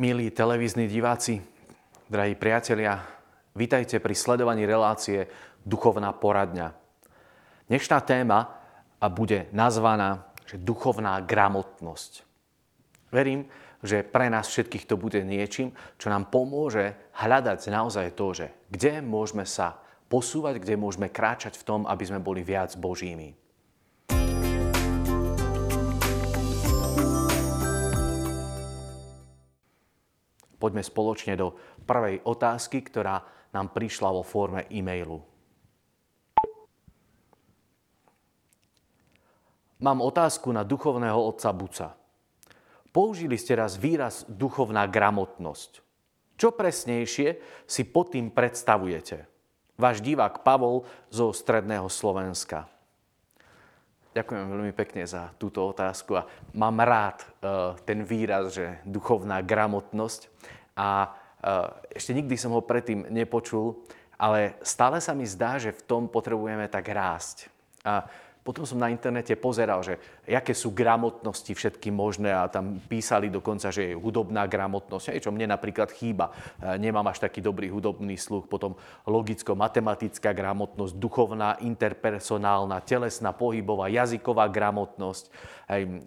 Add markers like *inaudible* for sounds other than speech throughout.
Milí televízni diváci, drahí priatelia, vítajte pri sledovaní relácie Duchovná poradňa. Dnešná téma bude nazvaná že duchovná gramotnosť. Verím, že pre nás všetkých to bude niečím, čo nám pomôže hľadať naozaj to, že kde môžeme sa posúvať, kde môžeme kráčať v tom, aby sme boli viac Božími. Poďme spoločne do prvej otázky, ktorá nám prišla vo forme e-mailu. Mám otázku na duchovného otca Buca. Použili ste raz výraz duchovná gramotnosť. Čo presnejšie si pod tým predstavujete? Váš divák Pavol zo Stredného Slovenska. Ďakujem veľmi pekne za túto otázku a mám rád uh, ten výraz, že duchovná gramotnosť a uh, ešte nikdy som ho predtým nepočul, ale stále sa mi zdá, že v tom potrebujeme tak rásť. A potom som na internete pozeral, že aké sú gramotnosti všetky možné a tam písali dokonca, že je hudobná gramotnosť, čo mne napríklad chýba. E, nemám až taký dobrý hudobný sluch. Potom logicko-matematická gramotnosť, duchovná, interpersonálna, telesná, pohybová, jazyková gramotnosť,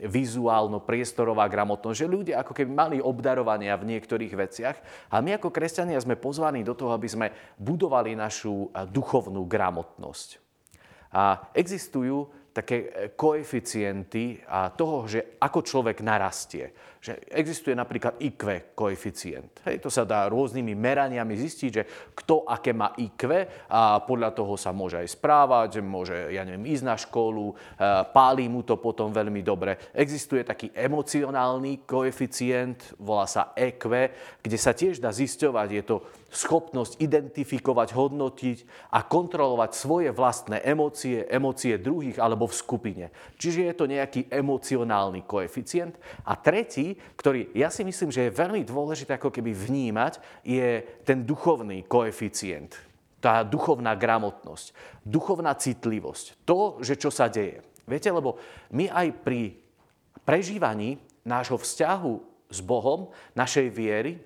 vizuálno-priestorová gramotnosť. Že ľudia ako keby mali obdarovania v niektorých veciach a my ako kresťania sme pozvaní do toho, aby sme budovali našu e, duchovnú gramotnosť. A existujú také e, koeficienty toho, že ako človek narastie. Že existuje napríklad IQ koeficient. Hej, to sa dá rôznymi meraniami zistiť, že kto aké má IQ a podľa toho sa môže aj správať, môže, ja neviem, ísť na školu, e, pálí mu to potom veľmi dobre. Existuje taký emocionálny koeficient, volá sa EQ, kde sa tiež dá zisťovať, je to schopnosť identifikovať, hodnotiť a kontrolovať svoje vlastné emócie, emócie druhých alebo v skupine. Čiže je to nejaký emocionálny koeficient. A tretí, ktorý ja si myslím, že je veľmi dôležité ako keby vnímať, je ten duchovný koeficient. Tá duchovná gramotnosť, duchovná citlivosť. To, že čo sa deje. Viete, lebo my aj pri prežívaní nášho vzťahu s Bohom, našej viery,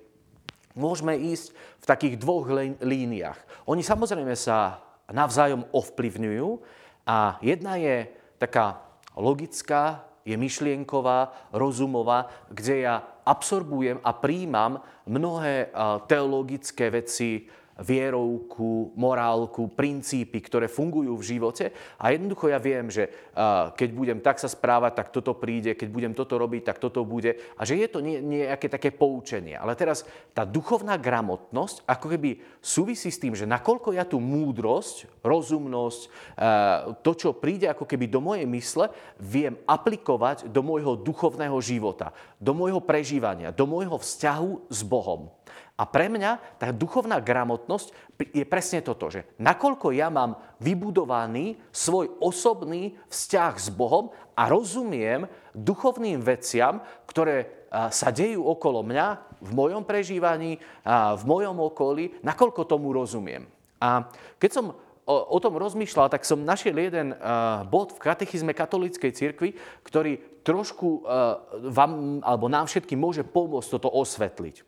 môžeme ísť v takých dvoch líniách. Oni samozrejme sa navzájom ovplyvňujú a jedna je taká logická, je myšlienková, rozumová, kde ja absorbujem a príjmam mnohé teologické veci, vierovku, morálku, princípy, ktoré fungujú v živote. A jednoducho ja viem, že keď budem tak sa správať, tak toto príde, keď budem toto robiť, tak toto bude. A že je to nejaké také poučenie. Ale teraz tá duchovná gramotnosť ako keby súvisí s tým, že nakoľko ja tú múdrosť, rozumnosť, to, čo príde ako keby do mojej mysle, viem aplikovať do môjho duchovného života, do môjho prežívania, do môjho vzťahu s Bohom. A pre mňa tá duchovná gramotnosť je presne toto, že nakoľko ja mám vybudovaný svoj osobný vzťah s Bohom a rozumiem duchovným veciam, ktoré sa dejú okolo mňa, v mojom prežívaní, v mojom okolí, nakoľko tomu rozumiem. A keď som o, tom rozmýšľal, tak som našiel jeden bod v katechizme katolíckej cirkvi, ktorý trošku vám, alebo nám všetkým môže pomôcť toto osvetliť.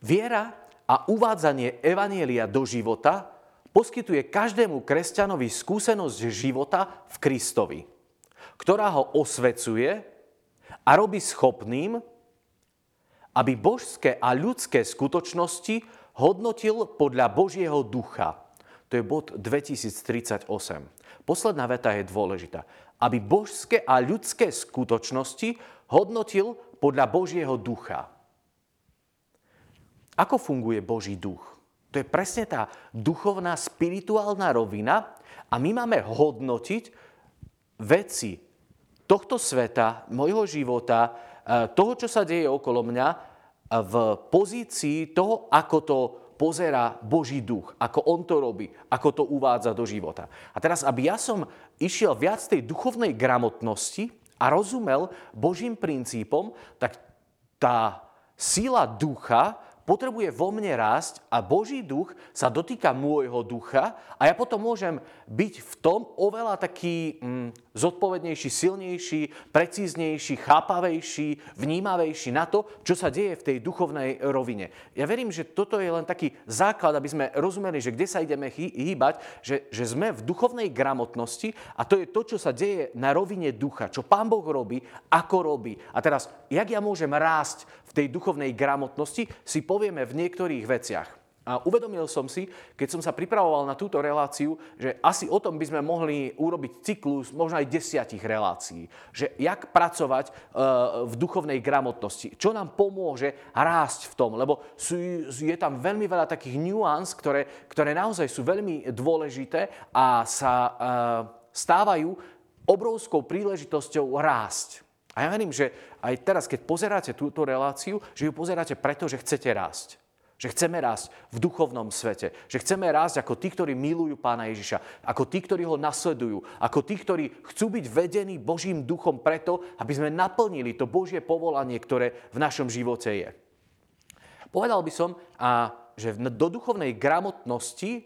Viera a uvádzanie Evanielia do života poskytuje každému kresťanovi skúsenosť života v Kristovi, ktorá ho osvecuje a robí schopným, aby božské a ľudské skutočnosti hodnotil podľa Božieho ducha. To je bod 2038. Posledná veta je dôležitá. Aby božské a ľudské skutočnosti hodnotil podľa Božieho ducha. Ako funguje Boží duch? To je presne tá duchovná, spirituálna rovina a my máme hodnotiť veci tohto sveta, môjho života, e, toho, čo sa deje okolo mňa, v pozícii toho, ako to pozera Boží duch, ako on to robí, ako to uvádza do života. A teraz, aby ja som išiel viac tej duchovnej gramotnosti a rozumel Božím princípom, tak tá sila ducha potrebuje vo mne rásť a Boží duch sa dotýka môjho ducha a ja potom môžem byť v tom oveľa taký mm, zodpovednejší, silnejší, precíznejší, chápavejší, vnímavejší na to, čo sa deje v tej duchovnej rovine. Ja verím, že toto je len taký základ, aby sme rozumeli, že kde sa ideme hýbať, že, že sme v duchovnej gramotnosti a to je to, čo sa deje na rovine ducha, čo Pán Boh robí, ako robí. A teraz, jak ja môžem rásť v tej duchovnej gramotnosti, si povieme v niektorých veciach. A uvedomil som si, keď som sa pripravoval na túto reláciu, že asi o tom by sme mohli urobiť cyklus možno aj desiatich relácií. Že jak pracovať e, v duchovnej gramotnosti. Čo nám pomôže rásť v tom. Lebo sú, je tam veľmi veľa takých nuans, ktoré, ktoré naozaj sú veľmi dôležité a sa e, stávajú obrovskou príležitosťou rásť. A ja verím, že aj teraz, keď pozeráte túto reláciu, že ju pozeráte preto, že chcete rásť. Že chceme rásť v duchovnom svete. Že chceme rásť ako tí, ktorí milujú Pána Ježiša. Ako tí, ktorí ho nasledujú. Ako tí, ktorí chcú byť vedení Božím duchom preto, aby sme naplnili to Božie povolanie, ktoré v našom živote je. Povedal by som, a, že do duchovnej gramotnosti,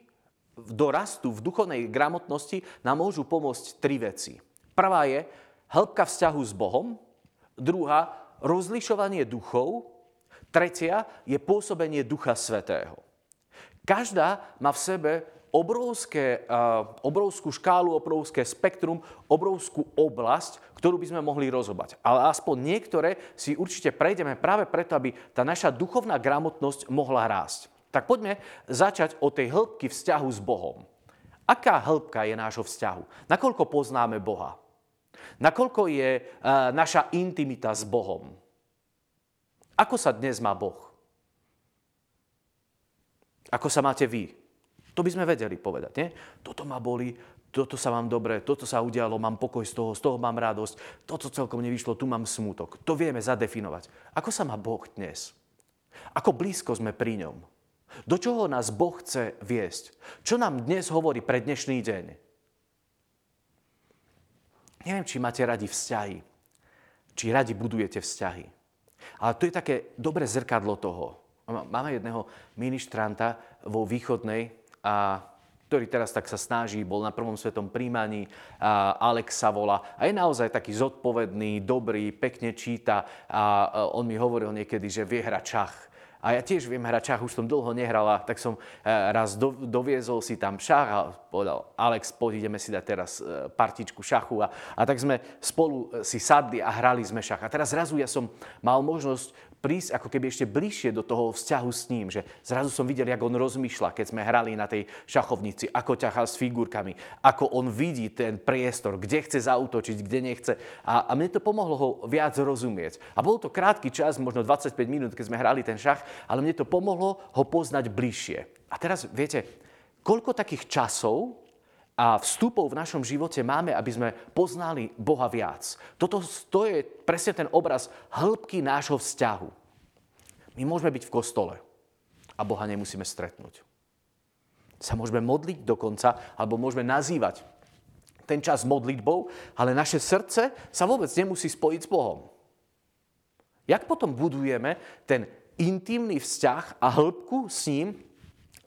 do rastu v duchovnej gramotnosti nám môžu pomôcť tri veci. Prvá je hĺbka vzťahu s Bohom, druhá rozlišovanie duchov, tretia je pôsobenie Ducha Svetého. Každá má v sebe obrovské, obrovskú škálu, obrovské spektrum, obrovskú oblasť, ktorú by sme mohli rozobať. Ale aspoň niektoré si určite prejdeme práve preto, aby tá naša duchovná gramotnosť mohla rásť. Tak poďme začať od tej hĺbky vzťahu s Bohom. Aká hĺbka je nášho vzťahu? Nakoľko poznáme Boha? Nakoľko je uh, naša intimita s Bohom? Ako sa dnes má Boh? Ako sa máte vy? To by sme vedeli povedať. Nie? Toto ma boli, toto sa mám dobre, toto sa udialo, mám pokoj z toho, z toho mám radosť, toto celkom nevyšlo, tu mám smútok. To vieme zadefinovať. Ako sa má Boh dnes? Ako blízko sme pri ňom? Do čoho nás Boh chce viesť? Čo nám dnes hovorí pre dnešný deň? Neviem, či máte radi vzťahy, či radi budujete vzťahy. Ale to je také dobré zrkadlo toho. Máme jedného ministranta vo východnej, a, ktorý teraz tak sa snaží, bol na prvom svetom príjmaní, a Alex sa volá a je naozaj taký zodpovedný, dobrý, pekne číta a on mi hovoril niekedy, že vie hrať čach. A ja tiež viem hrať šach, už som dlho nehrala, tak som eh, raz do, doviezol si tam šach a povedal, Alex, poď ideme si dať teraz eh, partičku šachu. A, a tak sme spolu eh, si sadli a hrali sme šach. A teraz zrazu ja som mal možnosť prísť ako keby ešte bližšie do toho vzťahu s ním, že zrazu som videl, ako on rozmýšľa, keď sme hrali na tej šachovnici, ako ťahal s figurkami, ako on vidí ten priestor, kde chce zautočiť, kde nechce. A, a mne to pomohlo ho viac rozumieť. A bol to krátky čas, možno 25 minút, keď sme hrali ten šach, ale mne to pomohlo ho poznať bližšie. A teraz, viete, koľko takých časov a vstupov v našom živote máme, aby sme poznali Boha viac. Toto to je presne ten obraz hĺbky nášho vzťahu. My môžeme byť v kostole a Boha nemusíme stretnúť. Sa môžeme modliť dokonca, alebo môžeme nazývať ten čas modlitbou, ale naše srdce sa vôbec nemusí spojiť s Bohom. Jak potom budujeme ten intimný vzťah a hĺbku s ním,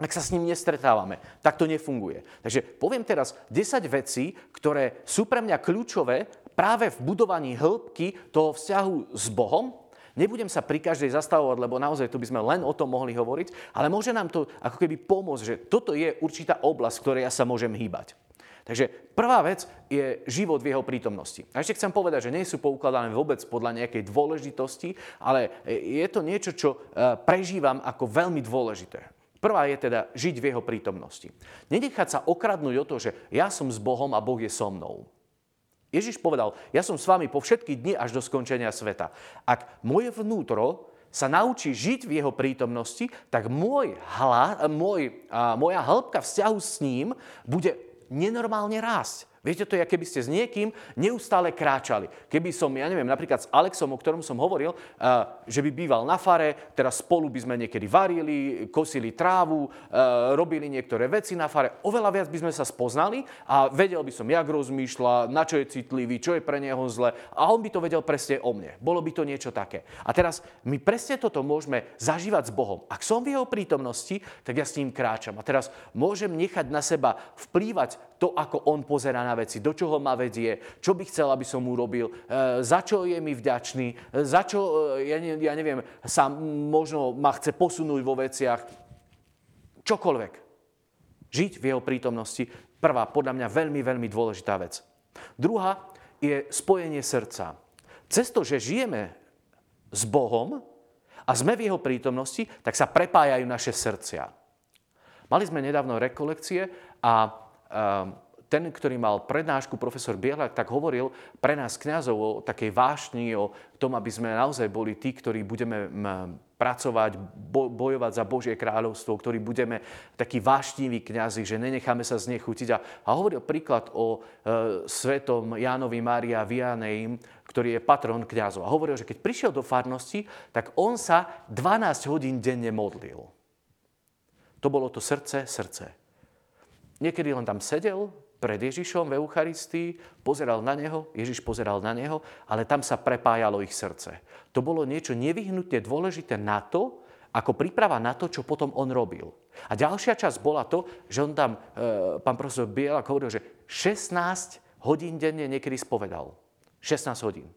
ak sa s ním nestretávame. Tak to nefunguje. Takže poviem teraz 10 vecí, ktoré sú pre mňa kľúčové práve v budovaní hĺbky toho vzťahu s Bohom. Nebudem sa pri každej zastavovať, lebo naozaj tu by sme len o tom mohli hovoriť, ale môže nám to ako keby pomôcť, že toto je určitá oblasť, v ktorej ja sa môžem hýbať. Takže prvá vec je život v jeho prítomnosti. A ešte chcem povedať, že nie sú poukladané vôbec podľa nejakej dôležitosti, ale je to niečo, čo e, prežívam ako veľmi dôležité. Prvá je teda žiť v jeho prítomnosti. Nenechať sa okradnúť o to, že ja som s Bohom a Boh je so mnou. Ježiš povedal, ja som s vami po všetky dni až do skončenia sveta. Ak moje vnútro sa naučí žiť v jeho prítomnosti, tak môj hla, môj, a, moja hĺbka vzťahu s ním bude nenormálne rásť. Viete, to je, keby ste s niekým neustále kráčali. Keby som, ja neviem, napríklad s Alexom, o ktorom som hovoril, že by býval na fare, teraz spolu by sme niekedy varili, kosili trávu, robili niektoré veci na fare, oveľa viac by sme sa spoznali a vedel by som, jak rozmýšľa, na čo je citlivý, čo je pre neho zle a on by to vedel presne o mne. Bolo by to niečo také. A teraz my presne toto môžeme zažívať s Bohom. Ak som v jeho prítomnosti, tak ja s ním kráčam. A teraz môžem nechať na seba vplývať to, ako on pozera na veci, do čoho ma vedie, čo by chcel, aby som urobil, e, za čo je mi vďačný, e, za čo, e, ja, ne, ja neviem, sa možno ma chce posunúť vo veciach. Čokoľvek. Žiť v jeho prítomnosti. Prvá, podľa mňa veľmi, veľmi dôležitá vec. Druhá je spojenie srdca. Cez to, že žijeme s Bohom a sme v jeho prítomnosti, tak sa prepájajú naše srdcia. Mali sme nedávno rekolekcie a ten, ktorý mal prednášku, profesor Bielak, tak hovoril pre nás kňazov o takej vášni, o tom, aby sme naozaj boli tí, ktorí budeme pracovať, bojovať za Božie kráľovstvo, ktorí budeme takí vášniví kňazi, že nenecháme sa znechutiť. A, a hovoril príklad o e, svetom Jánovi Mária Vianej, ktorý je patron kňazov. A hovoril, že keď prišiel do farnosti, tak on sa 12 hodín denne modlil. To bolo to srdce, srdce. Niekedy len tam sedel pred Ježišom v Eucharistii, pozeral na neho, Ježiš pozeral na neho, ale tam sa prepájalo ich srdce. To bolo niečo nevyhnutne dôležité na to, ako príprava na to, čo potom on robil. A ďalšia časť bola to, že on tam, e, pán profesor Bielak hovoril, že 16 hodín denne niekedy spovedal. 16 hodín.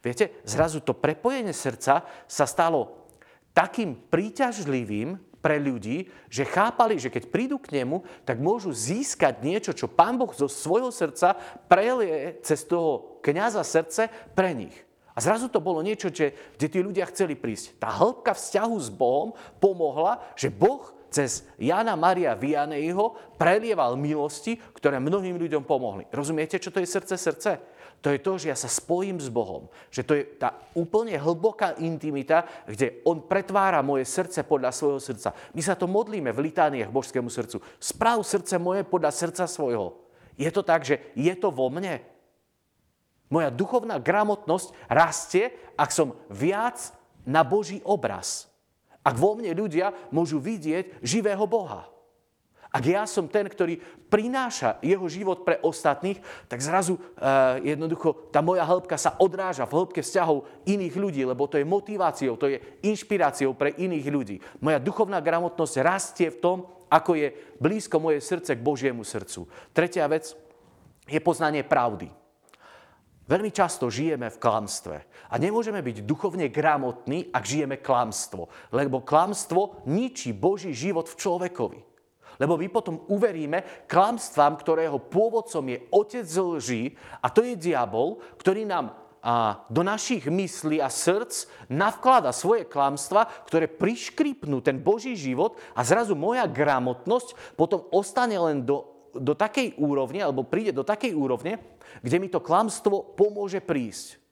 Viete, zrazu to prepojenie srdca sa stalo takým príťažlivým, pre ľudí, že chápali, že keď prídu k nemu, tak môžu získať niečo, čo Pán Boh zo svojho srdca prelie cez toho kniaza srdce pre nich. A zrazu to bolo niečo, že, kde tí ľudia chceli prísť. Tá hĺbka vzťahu s Bohom pomohla, že Boh cez Jana Maria Vianejho prelieval milosti, ktoré mnohým ľuďom pomohli. Rozumiete, čo to je srdce srdce? To je to, že ja sa spojím s Bohom. Že to je tá úplne hlboká intimita, kde On pretvára moje srdce podľa svojho srdca. My sa to modlíme v litániach Božskému srdcu. Správ srdce moje podľa srdca svojho. Je to tak, že je to vo mne? Moja duchovná gramotnosť rastie, ak som viac na Boží obraz. Ak vo mne ľudia môžu vidieť živého Boha. Ak ja som ten, ktorý prináša jeho život pre ostatných, tak zrazu uh, jednoducho tá moja hĺbka sa odráža v hĺbke vzťahov iných ľudí, lebo to je motiváciou, to je inšpiráciou pre iných ľudí. Moja duchovná gramotnosť rastie v tom, ako je blízko moje srdce k Božiemu srdcu. Tretia vec je poznanie pravdy. Veľmi často žijeme v klamstve a nemôžeme byť duchovne gramotní, ak žijeme klamstvo, lebo klamstvo ničí Boží život v človekovi. Lebo my potom uveríme klamstvám, ktorého pôvodcom je otec lží a to je diabol, ktorý nám a do našich myslí a srdc navklada svoje klamstva, ktoré priškripnú ten Boží život a zrazu moja gramotnosť potom ostane len do, do takej úrovne, alebo príde do takej úrovne, kde mi to klamstvo pomôže prísť.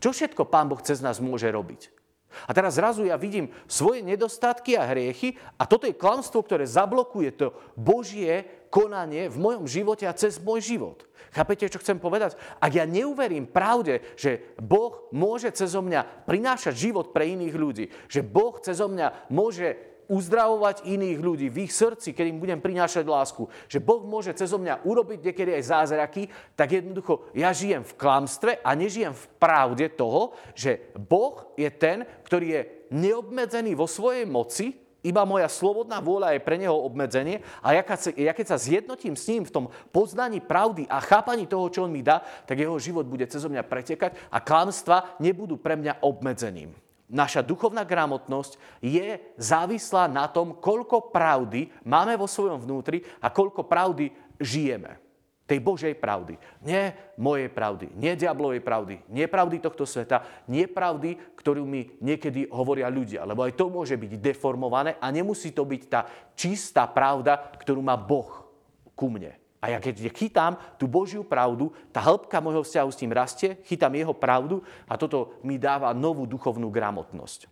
Čo všetko Pán Boh cez nás môže robiť? A teraz zrazu ja vidím svoje nedostatky a hriechy a toto je klamstvo, ktoré zablokuje to Božie konanie v mojom živote a cez môj život. Chápete, čo chcem povedať? Ak ja neuverím pravde, že Boh môže cez mňa prinášať život pre iných ľudí, že Boh cez mňa môže uzdravovať iných ľudí v ich srdci, keď im budem prinášať lásku, že Boh môže cez mňa urobiť niekedy aj zázraky, tak jednoducho ja žijem v klamstve a nežijem v pravde toho, že Boh je ten, ktorý je neobmedzený vo svojej moci, iba moja slobodná vôľa je pre neho obmedzenie a ja keď, ja sa zjednotím s ním v tom poznaní pravdy a chápaní toho, čo on mi dá, tak jeho život bude cez mňa pretekať a klamstva nebudú pre mňa obmedzením. Naša duchovná gramotnosť je závislá na tom, koľko pravdy máme vo svojom vnútri a koľko pravdy žijeme. Tej Božej pravdy. Nie mojej pravdy, nie diablovej pravdy, nie pravdy tohto sveta, nie pravdy, ktorú mi niekedy hovoria ľudia. Lebo aj to môže byť deformované a nemusí to byť tá čistá pravda, ktorú má Boh ku mne. A ja keď chytám tú Božiu pravdu, tá hĺbka môjho vzťahu s tým rastie, chytám jeho pravdu a toto mi dáva novú duchovnú gramotnosť.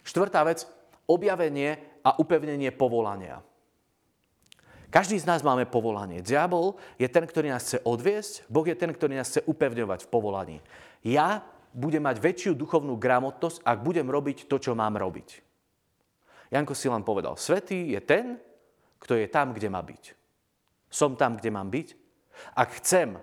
Štvrtá vec, objavenie a upevnenie povolania. Každý z nás máme povolanie. Diabol je ten, ktorý nás chce odviesť, Boh je ten, ktorý nás chce upevňovať v povolaní. Ja budem mať väčšiu duchovnú gramotnosť, ak budem robiť to, čo mám robiť. Janko si len povedal, svetý je ten, kto je tam, kde má byť. Som tam, kde mám byť. Ak chcem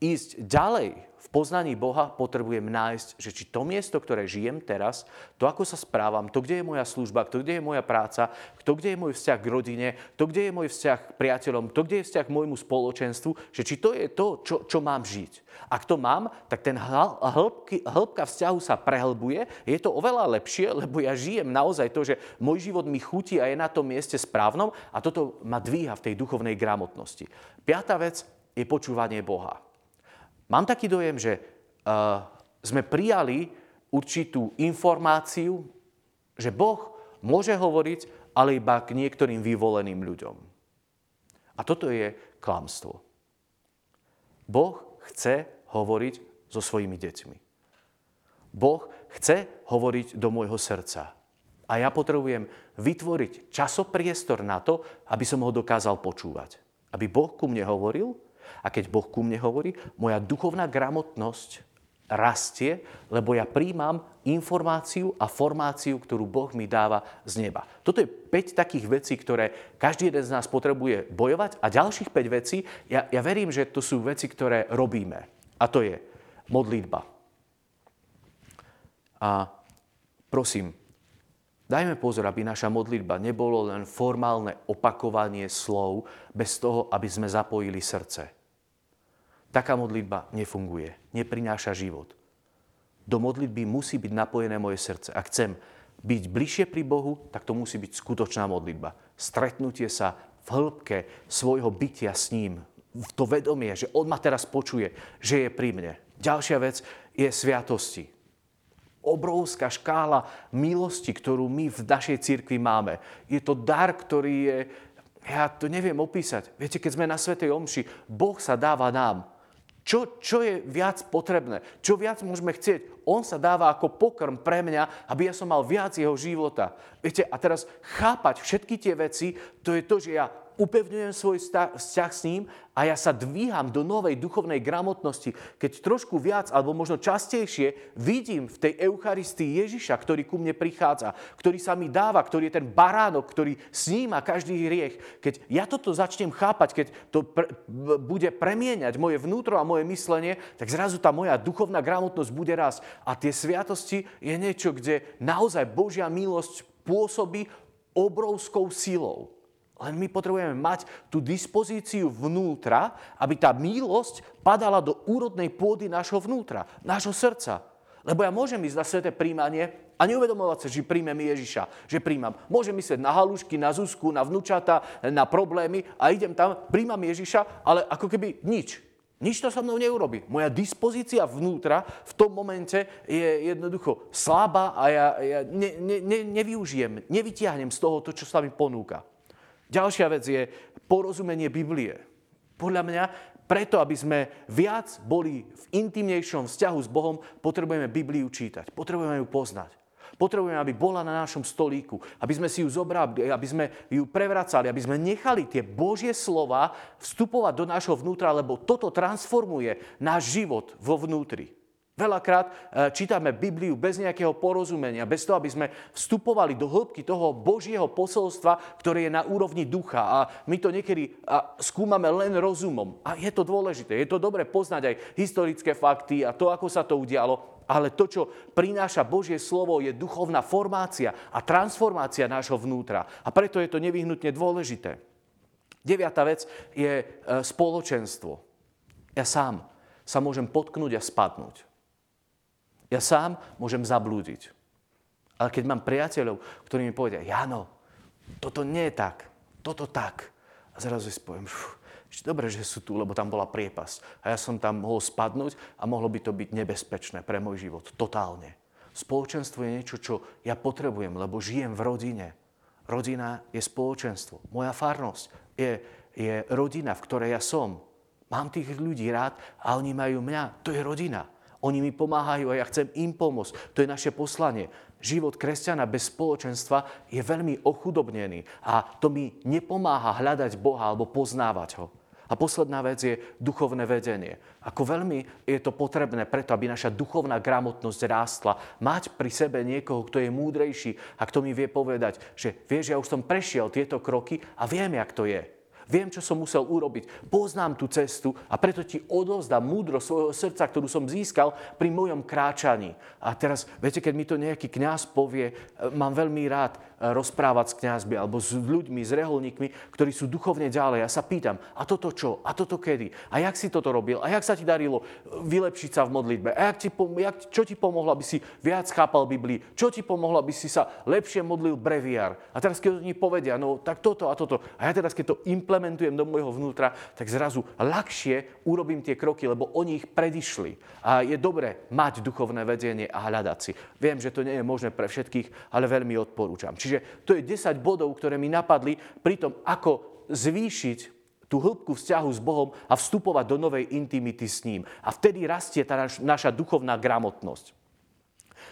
ísť ďalej poznaní Boha potrebujem nájsť, že či to miesto, ktoré žijem teraz, to, ako sa správam, to, kde je moja služba, to, kde je moja práca, to, kde je môj vzťah k rodine, to, kde je môj vzťah k priateľom, to, kde je vzťah k môjmu spoločenstvu, že či to je to, čo, čo mám žiť. Ak to mám, tak ten hĺbky, hĺbka vzťahu sa prehlbuje, je to oveľa lepšie, *laughs* lebo ja žijem naozaj to, že môj život mi chutí a je na tom mieste správnom a toto ma dvíha v tej duchovnej gramotnosti. Piatá vec je počúvanie Boha. Mám taký dojem, že uh, sme prijali určitú informáciu, že Boh môže hovoriť, ale iba k niektorým vyvoleným ľuďom. A toto je klamstvo. Boh chce hovoriť so svojimi deťmi. Boh chce hovoriť do môjho srdca. A ja potrebujem vytvoriť časopriestor na to, aby som ho dokázal počúvať. Aby Boh ku mne hovoril a keď Boh ku mne hovorí, moja duchovná gramotnosť rastie, lebo ja príjmam informáciu a formáciu, ktorú Boh mi dáva z neba. Toto je 5 takých vecí, ktoré každý jeden z nás potrebuje bojovať a ďalších 5 vecí, ja, ja verím, že to sú veci, ktoré robíme. A to je modlitba. A prosím, dajme pozor, aby naša modlitba nebolo len formálne opakovanie slov bez toho, aby sme zapojili srdce. Taká modlitba nefunguje, neprináša život. Do modlitby musí byť napojené moje srdce. Ak chcem byť bližšie pri Bohu, tak to musí byť skutočná modlitba. Stretnutie sa v hĺbke svojho bytia s ním. To vedomie, že on ma teraz počuje, že je pri mne. Ďalšia vec je sviatosti. Obrovská škála milosti, ktorú my v našej cirkvi máme. Je to dar, ktorý je, ja to neviem opísať. Viete, keď sme na Svetej Omši, Boh sa dáva nám. Čo, čo je viac potrebné? Čo viac môžeme chcieť? On sa dáva ako pokrm pre mňa, aby ja som mal viac jeho života. Viete, a teraz chápať všetky tie veci, to je to, že ja upevňujem svoj vzťah s ním a ja sa dvíham do novej duchovnej gramotnosti, keď trošku viac alebo možno častejšie vidím v tej Eucharistii Ježiša, ktorý ku mne prichádza, ktorý sa mi dáva, ktorý je ten baránok, ktorý sníma každý hriech. Keď ja toto začnem chápať, keď to pr- bude premieňať moje vnútro a moje myslenie, tak zrazu tá moja duchovná gramotnosť bude raz. A tie sviatosti je niečo, kde naozaj Božia milosť pôsobí obrovskou silou. Len my potrebujeme mať tú dispozíciu vnútra, aby tá milosť padala do úrodnej pôdy nášho vnútra, nášho srdca. Lebo ja môžem ísť na sveté príjmanie a neuvedomovať sa, že príjmem Ježiša, že príjmam. Môžem myslieť na halušky, na Zuzku, na vnúčata, na problémy a idem tam, príjmam Ježiša, ale ako keby nič. Nič to so mnou neurobi. Moja dispozícia vnútra v tom momente je jednoducho slabá a ja, ja ne, ne, ne, nevyužijem, nevytiahnem z toho to, čo sa mi ponúka. Ďalšia vec je porozumenie Biblie. Podľa mňa, preto, aby sme viac boli v intimnejšom vzťahu s Bohom, potrebujeme Bibliu čítať, potrebujeme ju poznať. Potrebujeme, aby bola na našom stolíku, aby sme si ju zobrali, aby sme ju prevracali, aby sme nechali tie Božie slova vstupovať do nášho vnútra, lebo toto transformuje náš život vo vnútri. Veľakrát e, čítame Bibliu bez nejakého porozumenia, bez toho, aby sme vstupovali do hĺbky toho Božieho posolstva, ktoré je na úrovni ducha. A my to niekedy skúmame len rozumom. A je to dôležité. Je to dobre poznať aj historické fakty a to, ako sa to udialo. Ale to, čo prináša Božie slovo, je duchovná formácia a transformácia nášho vnútra. A preto je to nevyhnutne dôležité. Deviatá vec je e, spoločenstvo. Ja sám sa môžem potknúť a spadnúť. Ja sám môžem zablúdiť. Ale keď mám priateľov, ktorí mi povedia, Jano, toto nie je tak, toto tak. A zrazu si poviem, dobre, že sú tu, lebo tam bola priepasť. A ja som tam mohol spadnúť a mohlo by to byť nebezpečné pre môj život. Totálne. Spoločenstvo je niečo, čo ja potrebujem, lebo žijem v rodine. Rodina je spoločenstvo. Moja farnosť je, je rodina, v ktorej ja som. Mám tých ľudí rád a oni majú mňa. To je rodina. Oni mi pomáhajú a ja chcem im pomôcť. To je naše poslanie. Život kresťana bez spoločenstva je veľmi ochudobnený a to mi nepomáha hľadať Boha alebo poznávať ho. A posledná vec je duchovné vedenie. Ako veľmi je to potrebné preto, aby naša duchovná gramotnosť rástla. Mať pri sebe niekoho, kto je múdrejší a kto mi vie povedať, že vieš, ja už som prešiel tieto kroky a viem, jak to je. Viem, čo som musel urobiť. Poznám tú cestu a preto ti odovzdám múdro svojho srdca, ktorú som získal pri mojom kráčaní. A teraz, viete, keď mi to nejaký kňaz povie, e, mám veľmi rád e, rozprávať s kňazmi alebo s ľuďmi, s reholníkmi, ktorí sú duchovne ďalej. Ja sa pýtam, a toto čo? A toto kedy? A jak si toto robil? A jak sa ti darilo vylepšiť sa v modlitbe? A jak ti, jak, čo ti pomohlo, aby si viac chápal Biblii? Čo ti pomohlo, aby si sa lepšie modlil breviár? A teraz, keď oni povedia, no tak toto a toto. A ja teraz, keď to implementujem, implementujem do môjho vnútra, tak zrazu ľahšie urobím tie kroky, lebo oni ich predišli. A je dobré mať duchovné vedenie a hľadať si. Viem, že to nie je možné pre všetkých, ale veľmi odporúčam. Čiže to je 10 bodov, ktoré mi napadli pri tom, ako zvýšiť tú hĺbku vzťahu s Bohom a vstupovať do novej intimity s ním. A vtedy rastie tá naša duchovná gramotnosť.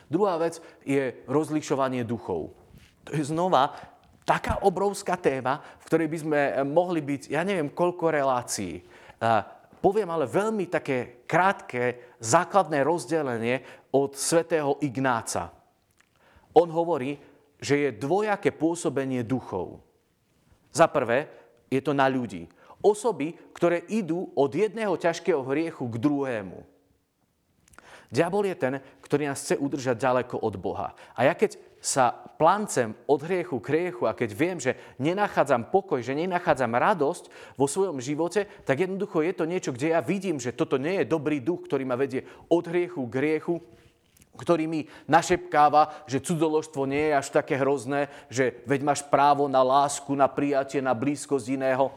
Druhá vec je rozlišovanie duchov. To je znova taká obrovská téma, v ktorej by sme eh, mohli byť, ja neviem, koľko relácií. Poviem ale veľmi také krátke základné rozdelenie od svätého Ignáca. On hovorí, že je dvojaké pôsobenie duchov. Za prvé, je to na ľudí. Osoby, ktoré idú od jedného ťažkého hriechu k druhému. Diabol je ten, ktorý nás chce udržať ďaleko od Boha. A ja keď sa plancem od hriechu k hriechu a keď viem, že nenachádzam pokoj, že nenachádzam radosť vo svojom živote, tak jednoducho je to niečo, kde ja vidím, že toto nie je dobrý duch, ktorý ma vedie od hriechu k hriechu, ktorý mi našepkáva, že cudzoložstvo nie je až také hrozné, že veď máš právo na lásku, na prijatie, na blízkosť iného.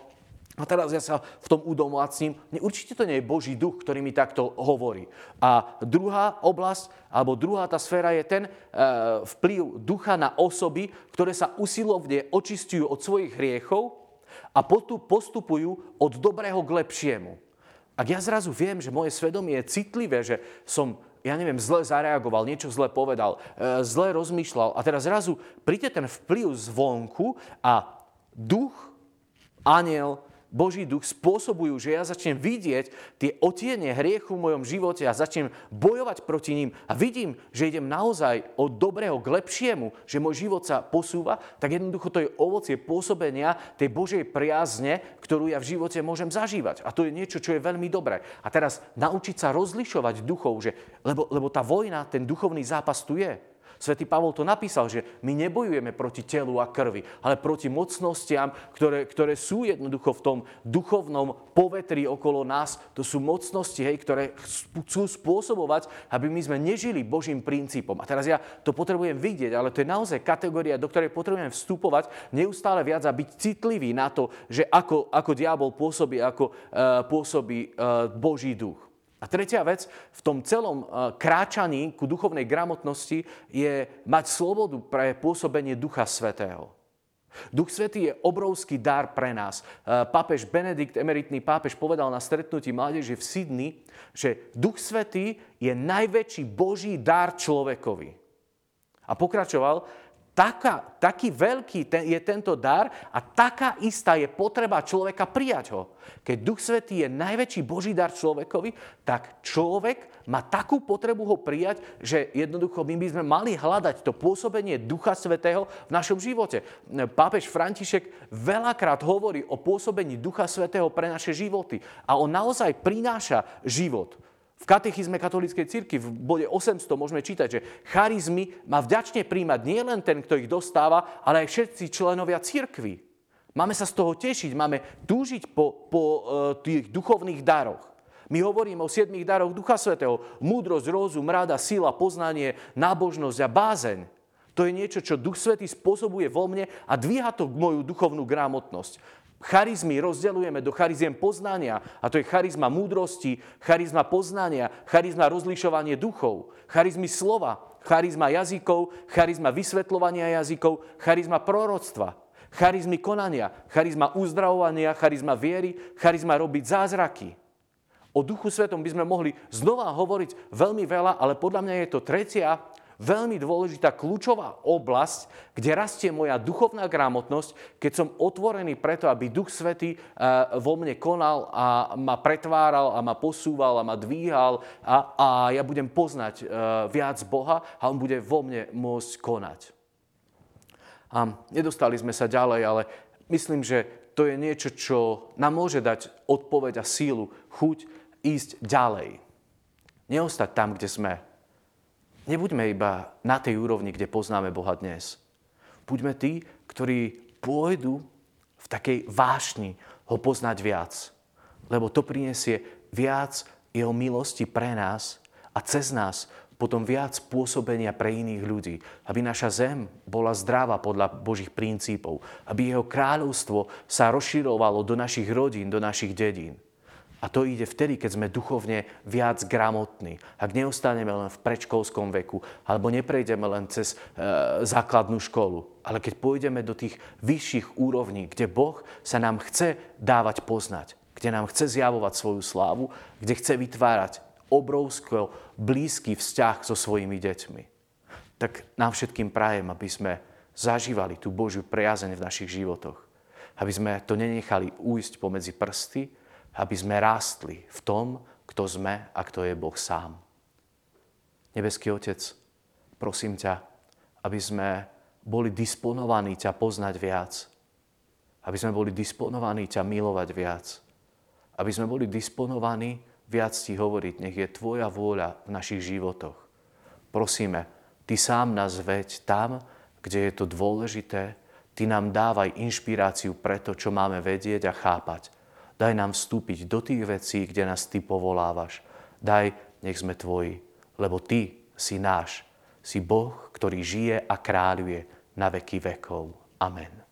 A teraz ja sa v tom udomacním. Určite to nie je Boží duch, ktorý mi takto hovorí. A druhá oblasť, alebo druhá tá sféra je ten e, vplyv ducha na osoby, ktoré sa usilovne očistujú od svojich hriechov a postupujú od dobrého k lepšiemu. Ak ja zrazu viem, že moje svedomie je citlivé, že som ja neviem, zle zareagoval, niečo zle povedal, e, zle rozmýšľal a teraz zrazu príde ten vplyv zvonku a duch, aniel, Boží duch spôsobujú, že ja začnem vidieť tie otiene hriechu v mojom živote a začnem bojovať proti ním a vidím, že idem naozaj od dobrého k lepšiemu, že môj život sa posúva, tak jednoducho to je ovocie pôsobenia tej Božej priazne, ktorú ja v živote môžem zažívať. A to je niečo, čo je veľmi dobré. A teraz naučiť sa rozlišovať duchov, že, lebo, lebo tá vojna, ten duchovný zápas tu je. Svetý Pavol to napísal, že my nebojujeme proti telu a krvi, ale proti mocnostiam, ktoré, ktoré sú jednoducho v tom duchovnom povetri okolo nás. To sú mocnosti, hej, ktoré chcú spôsobovať, aby my sme nežili Božím princípom. A teraz ja to potrebujem vidieť, ale to je naozaj kategória, do ktorej potrebujem vstupovať neustále viac a byť citlivý na to, že ako, ako diabol pôsobí, ako uh, pôsobí uh, Boží duch. A tretia vec v tom celom eh, kráčaní ku duchovnej gramotnosti je mať slobodu pre pôsobenie Ducha Svetého. Duch Svetý je obrovský dar pre nás. Eh, pápež Benedikt, emeritný pápež, povedal na stretnutí mládeže v Sydney, že Duch Svetý je najväčší Boží dar človekovi. A pokračoval, Taká, taký veľký ten, je tento dar a taká istá je potreba človeka prijať ho. Keď Duch Svetý je najväčší Boží dar človekovi, tak človek má takú potrebu ho prijať, že jednoducho my by sme mali hľadať to pôsobenie Ducha Svetého v našom živote. Pápež František veľakrát hovorí o pôsobení Ducha Svetého pre naše životy a on naozaj prináša život. V katechizme katolíckej cirky v bode 800 môžeme čítať, že charizmy má vďačne príjmať nielen ten, kto ich dostáva, ale aj všetci členovia cirkvy. Máme sa z toho tešiť, máme túžiť po, po uh, tých duchovných daroch. My hovoríme o siedmých daroch Ducha Svetého. Múdrosť, rozum, rada, sila, poznanie, nábožnosť a bázeň. To je niečo, čo Duch Svetý spôsobuje vo mne a dvíha to moju duchovnú gramotnosť. Charizmy rozdeľujeme do chariziem poznania, a to je charizma múdrosti, charizma poznania, charizma rozlišovanie duchov, charizmy slova, charizma jazykov, charizma vysvetľovania jazykov, charizma proroctva, charizmy konania, charizma uzdravovania, charizma viery, charizma robiť zázraky. O Duchu Svetom by sme mohli znova hovoriť veľmi veľa, ale podľa mňa je to tretia veľmi dôležitá kľúčová oblasť, kde rastie moja duchovná gramotnosť, keď som otvorený preto, aby Duch Svetý eh, vo mne konal a ma pretváral a ma posúval a ma dvíhal a, a ja budem poznať eh, viac Boha a On bude vo mne môcť konať. A nedostali sme sa ďalej, ale myslím, že to je niečo, čo nám môže dať odpoveď a sílu, chuť ísť ďalej. Neostať tam, kde sme. Nebuďme iba na tej úrovni, kde poznáme Boha dnes. Buďme tí, ktorí pôjdu v takej vášni ho poznať viac. Lebo to prinesie viac jeho milosti pre nás a cez nás potom viac pôsobenia pre iných ľudí. Aby naša zem bola zdravá podľa Božích princípov. Aby jeho kráľovstvo sa rozširovalo do našich rodín, do našich dedín. A to ide vtedy, keď sme duchovne viac gramotní. Ak neostaneme len v predškolskom veku, alebo neprejdeme len cez e, základnú školu, ale keď pôjdeme do tých vyšších úrovní, kde Boh sa nám chce dávať poznať, kde nám chce zjavovať svoju slávu, kde chce vytvárať obrovsko blízky vzťah so svojimi deťmi, tak nám všetkým prajem, aby sme zažívali tú Božiu priazeň v našich životoch. Aby sme to nenechali újsť pomedzi prsty, aby sme rástli v tom, kto sme a kto je Boh sám. Nebeský Otec, prosím ťa, aby sme boli disponovaní ťa poznať viac. Aby sme boli disponovaní ťa milovať viac. Aby sme boli disponovaní viac ti hovoriť, nech je tvoja vôľa v našich životoch. Prosíme, ty sám nás veď tam, kde je to dôležité, ty nám dávaj inšpiráciu pre to, čo máme vedieť a chápať. Daj nám vstúpiť do tých vecí, kde nás Ty povolávaš. Daj, nech sme Tvoji, lebo Ty si náš. Si Boh, ktorý žije a kráľuje na veky vekov. Amen.